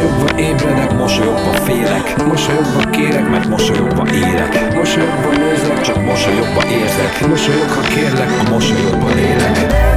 jobban ébredek, mosolyogva félek. Mosolyogva kérek, mert mosolyogva élek. Mosolyogva nézek, csak mosolyogva érzek. Mosolyogva kérlek, a mosolyogva lélek.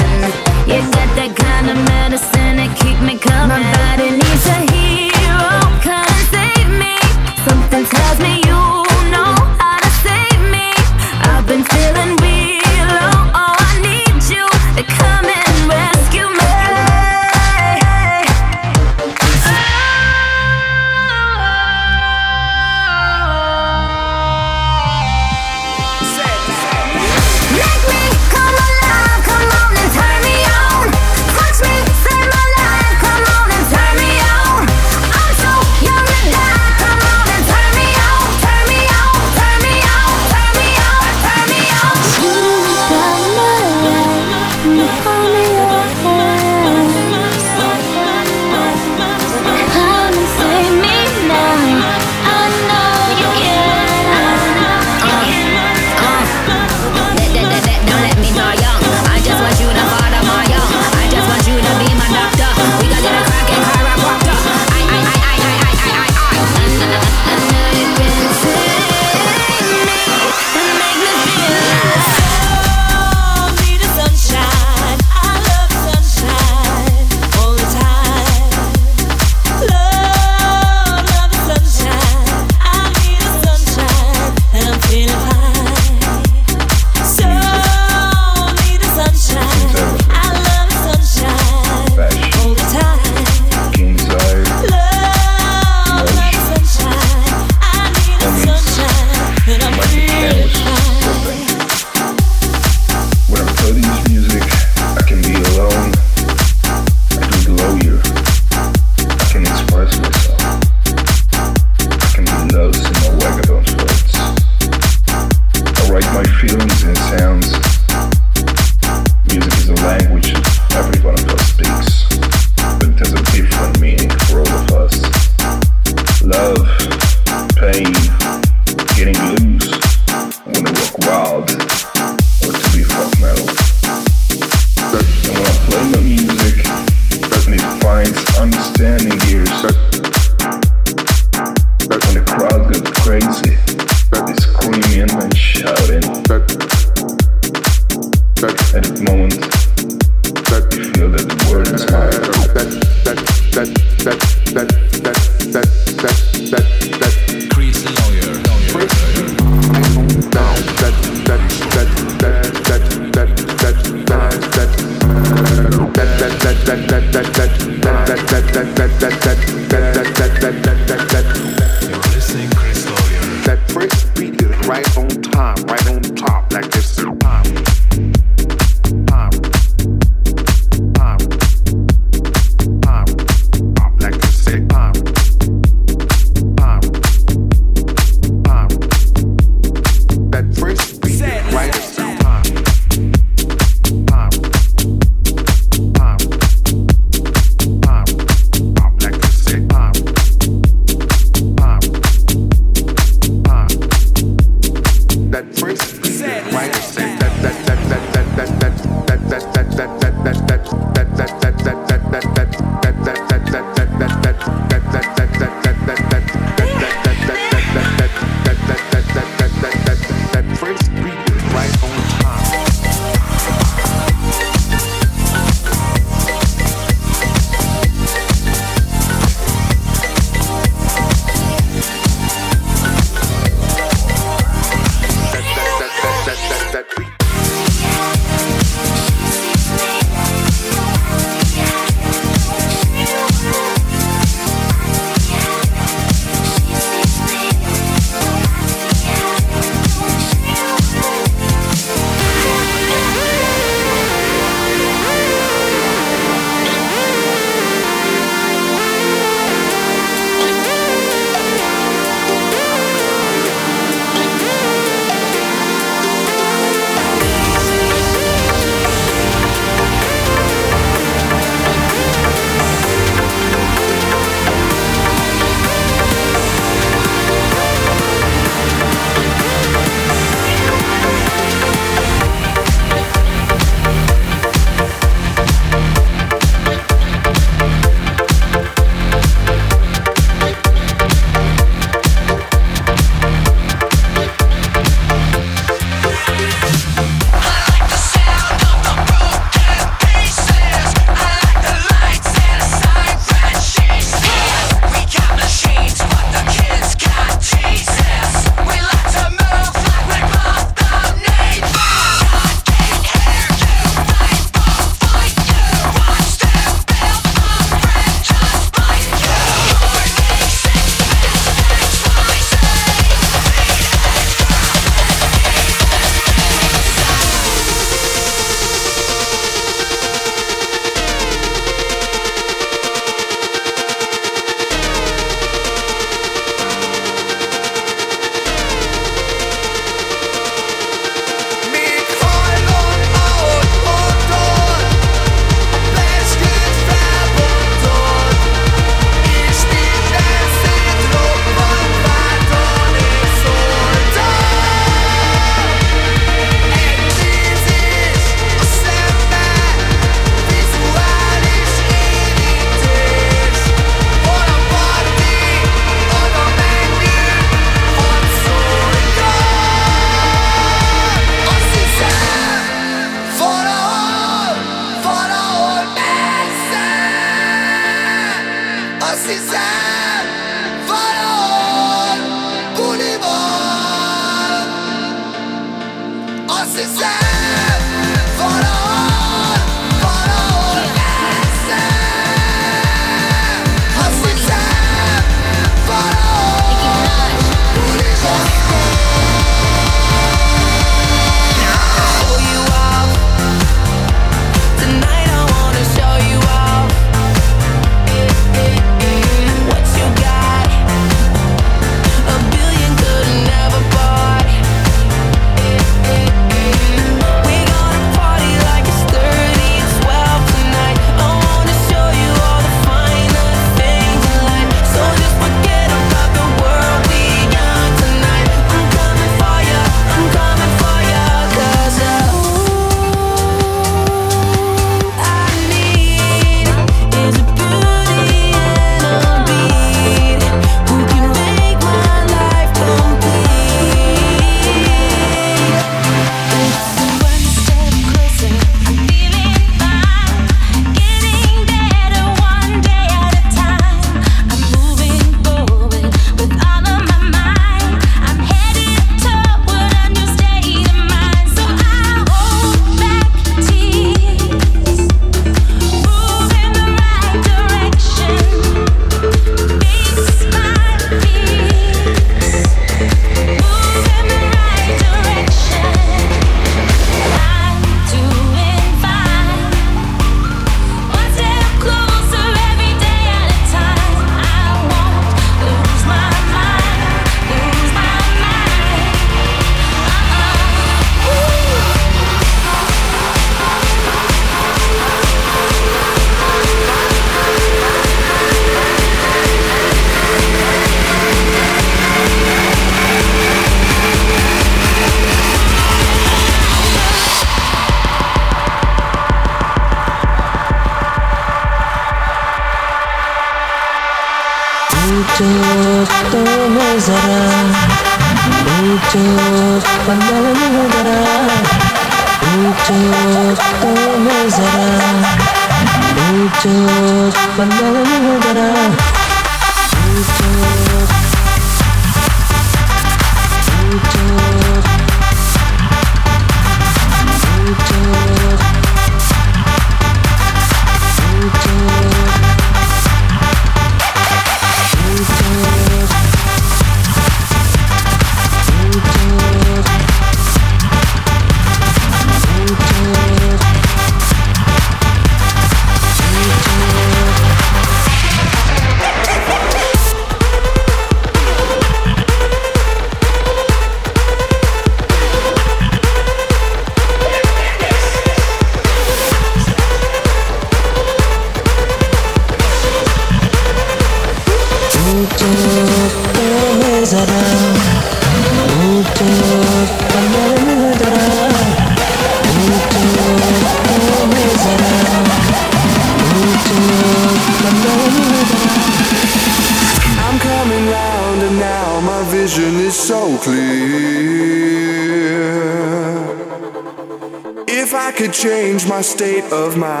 of mine.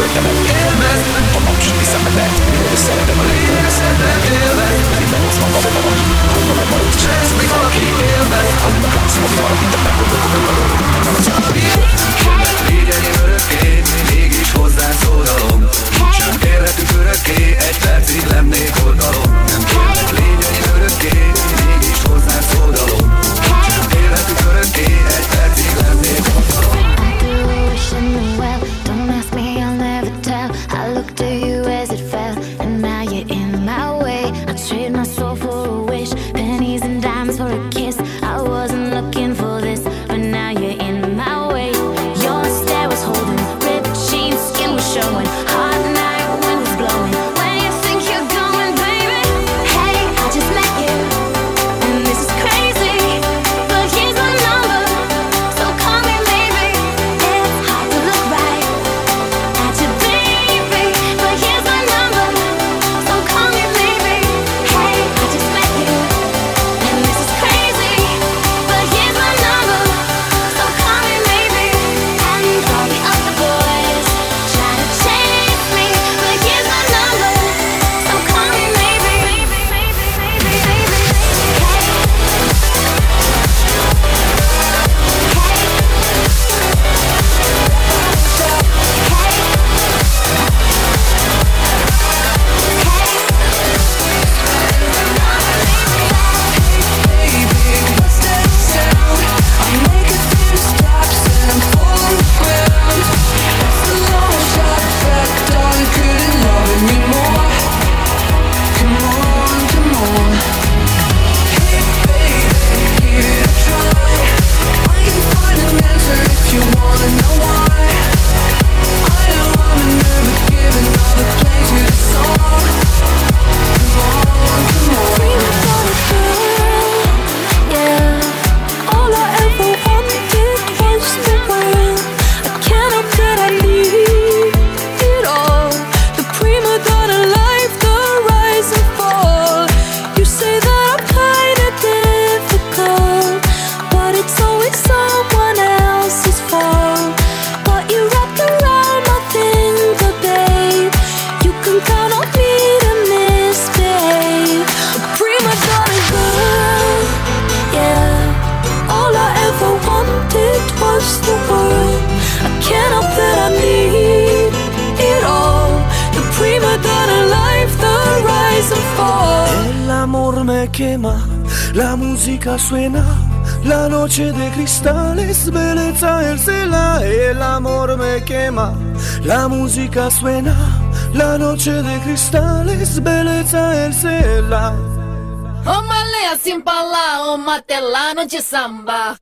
töltenek Élvezd a nap süti szemedet Szeretem a lényeg Szeretem élvez Minden hoz magam a valami Hova meg valami Csinálsz még valaki Élvez Ha nem akarsz magam valami De meggondolok a való Légyenyém örökké Mégis hozzád szólalom Sem élhetünk örökké Egy percig lennék oldalon. música suena, la noche de cristales, belleza el cela. Oh, malea sin palá, oh, matela, noche samba.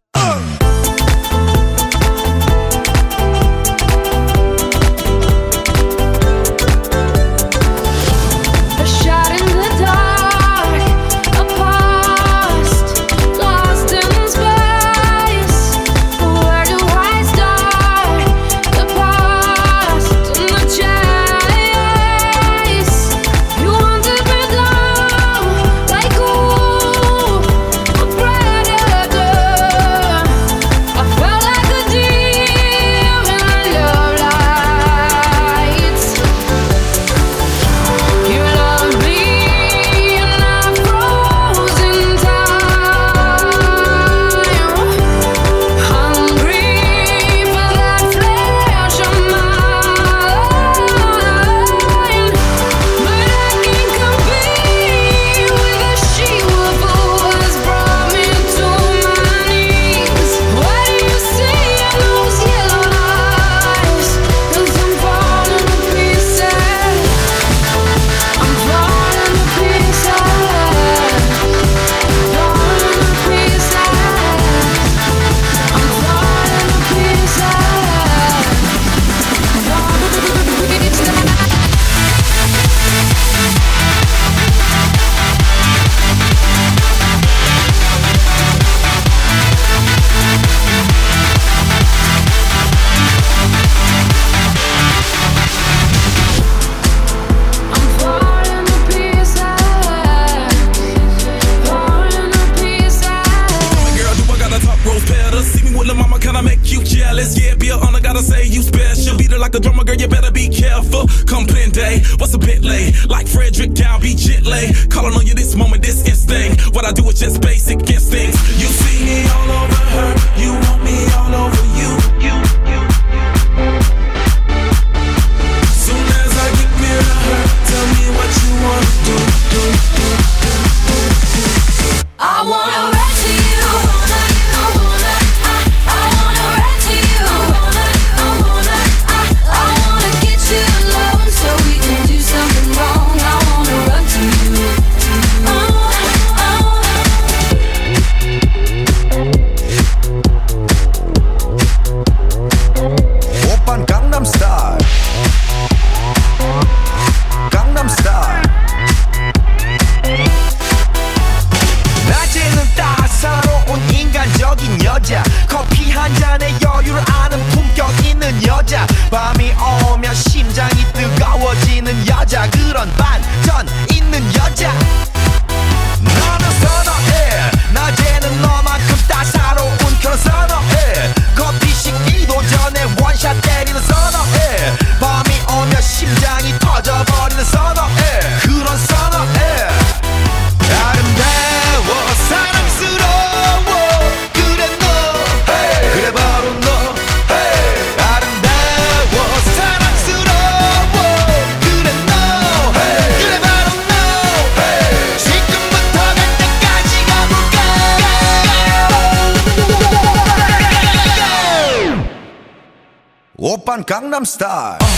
강남 스타일.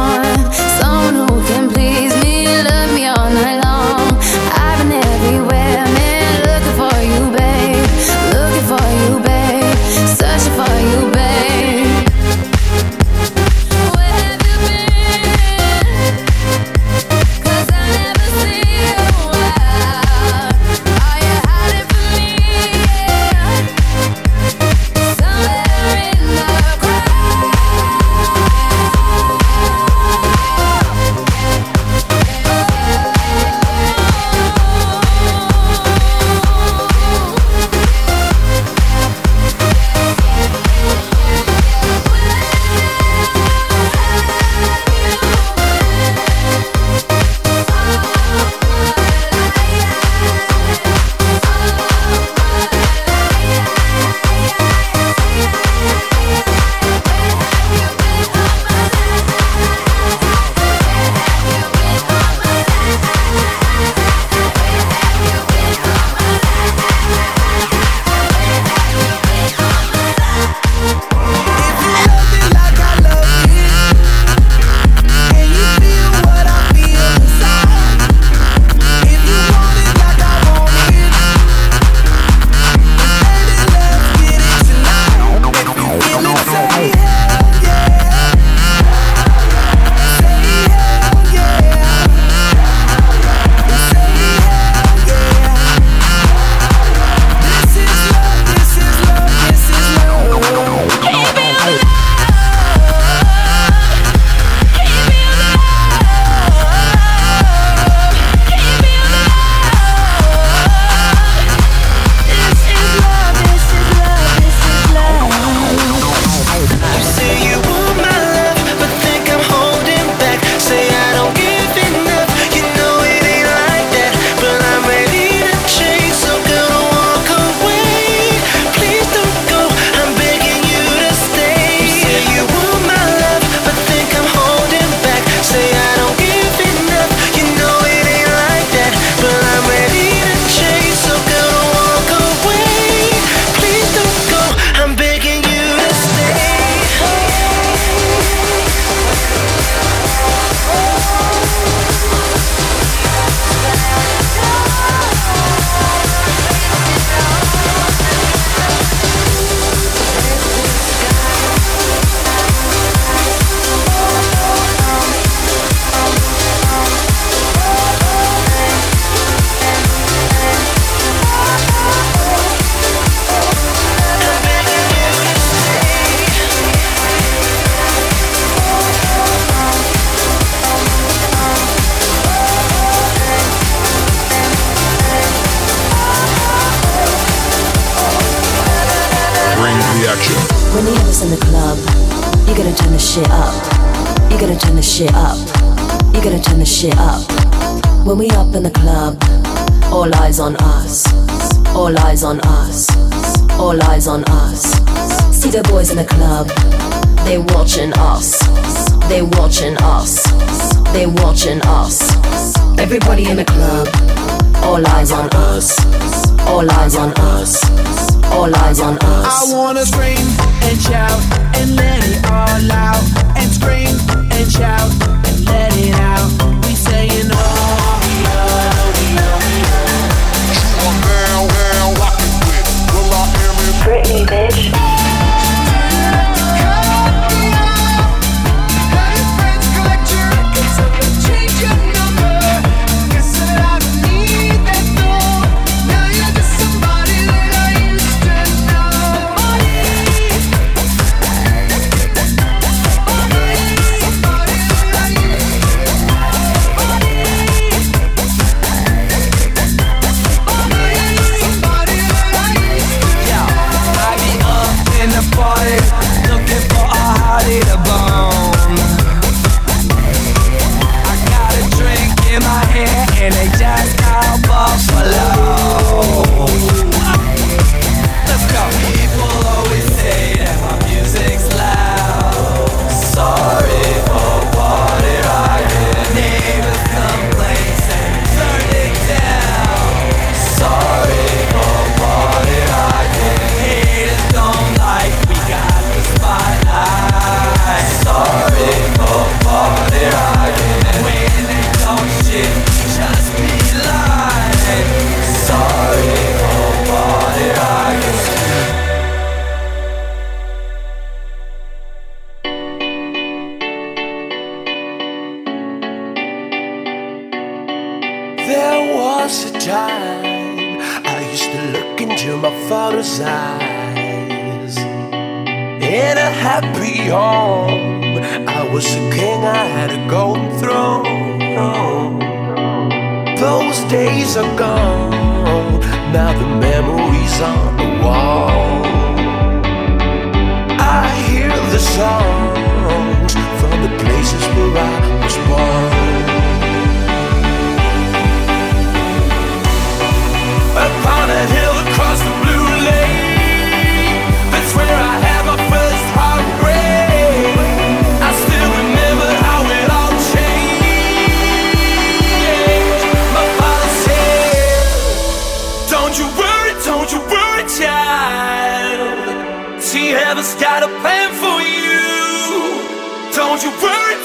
someone, someone who. Watching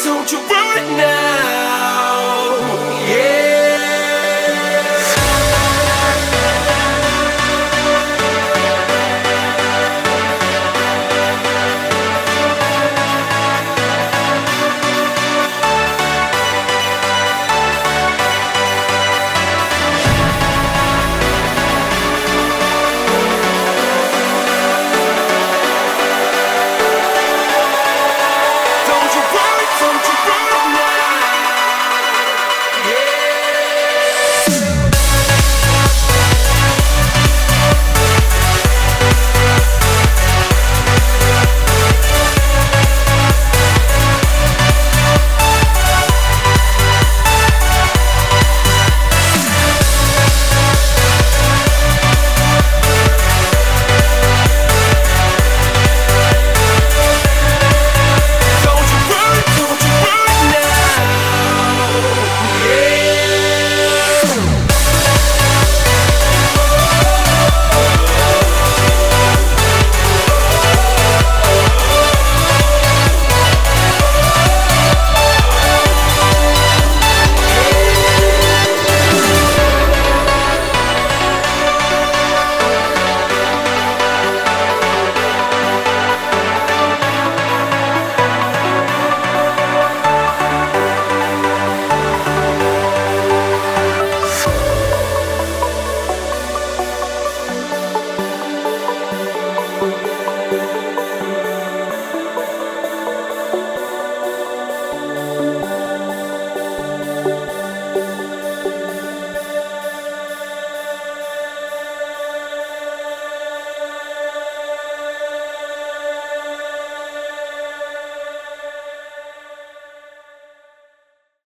don't you ruin it now.